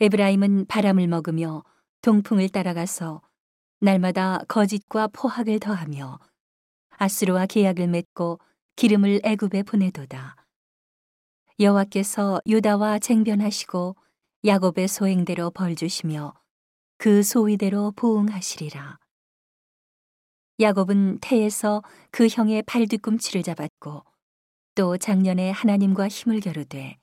에브라임은 바람을 먹으며 동풍을 따라가서 날마다 거짓과 포악을 더하며 아수르와 계약을 맺고 기름을 애굽에 보내도다. 여호와께서 유다와 쟁변하시고 야곱의 소행대로 벌 주시며 그 소위대로 보응하시리라. 야곱은 태에서 그 형의 팔 뒤꿈치를 잡았고 또 작년에 하나님과 힘을 겨루되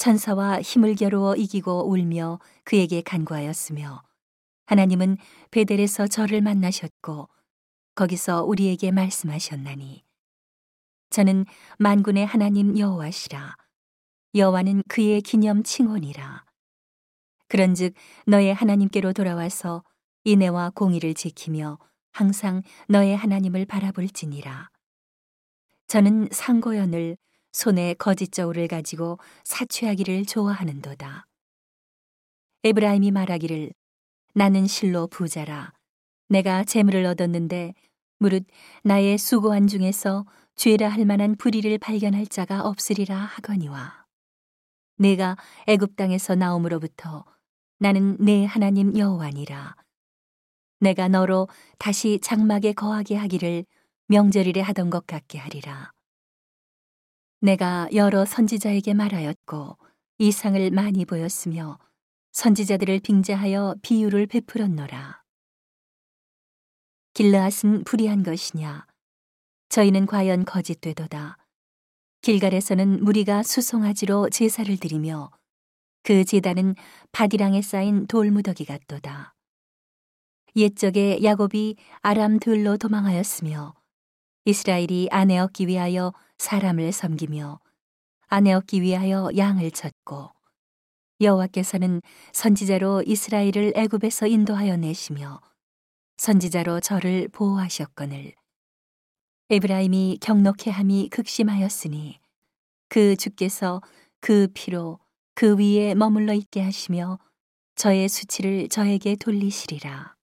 천사와 힘을 겨루어 이기고 울며 그에게 간구하였으며 하나님은 베델에서 저를 만나셨고 거기서 우리에게 말씀하셨나니 저는 만군의 하나님 여호와시라. 여호와는 그의 기념 칭혼이라. 그런즉 너의 하나님께로 돌아와서 인애와 공의를 지키며 항상 너의 하나님을 바라볼지니라. 저는 상고연을 손에 거짓 저울을 가지고 사취하기를 좋아하는도다. 에브라임이 말하기를 나는 실로 부자라. 내가 재물을 얻었는데 무릇 나의 수고한 중에서 죄라 할 만한 불의를 발견할 자가 없으리라 하거니와. 내가 애굽 땅에서 나옴으로부터 나는 내 하나님 여호와니라. 내가 너로 다시 장막에 거하게 하기를 명절일에 하던 것 같게 하리라. 내가 여러 선지자에게 말하였고 이상을 많이 보였으며 선지자들을 빙자하여 비유를 베풀었노라. 길르앗은 불의한 것이냐? 저희는 과연 거짓되도다. 길갈에서는 무리가 수송아지로 제사를 드리며 그 제단은 바디랑에 쌓인 돌무더기 같도다. 옛적에 야곱이 아람 들로 도망하였으며 이스라엘이 아내 얻기 위하여 사람을 섬기며 아내 얻기 위하여 양을 쳤고 여호와께서는 선지자로 이스라엘을 애굽에서 인도하여 내시며 선지자로 저를 보호하셨거늘 에브라임이 경록해함이 극심하였으니 그 주께서 그 피로 그 위에 머물러 있게 하시며 저의 수치를 저에게 돌리시리라.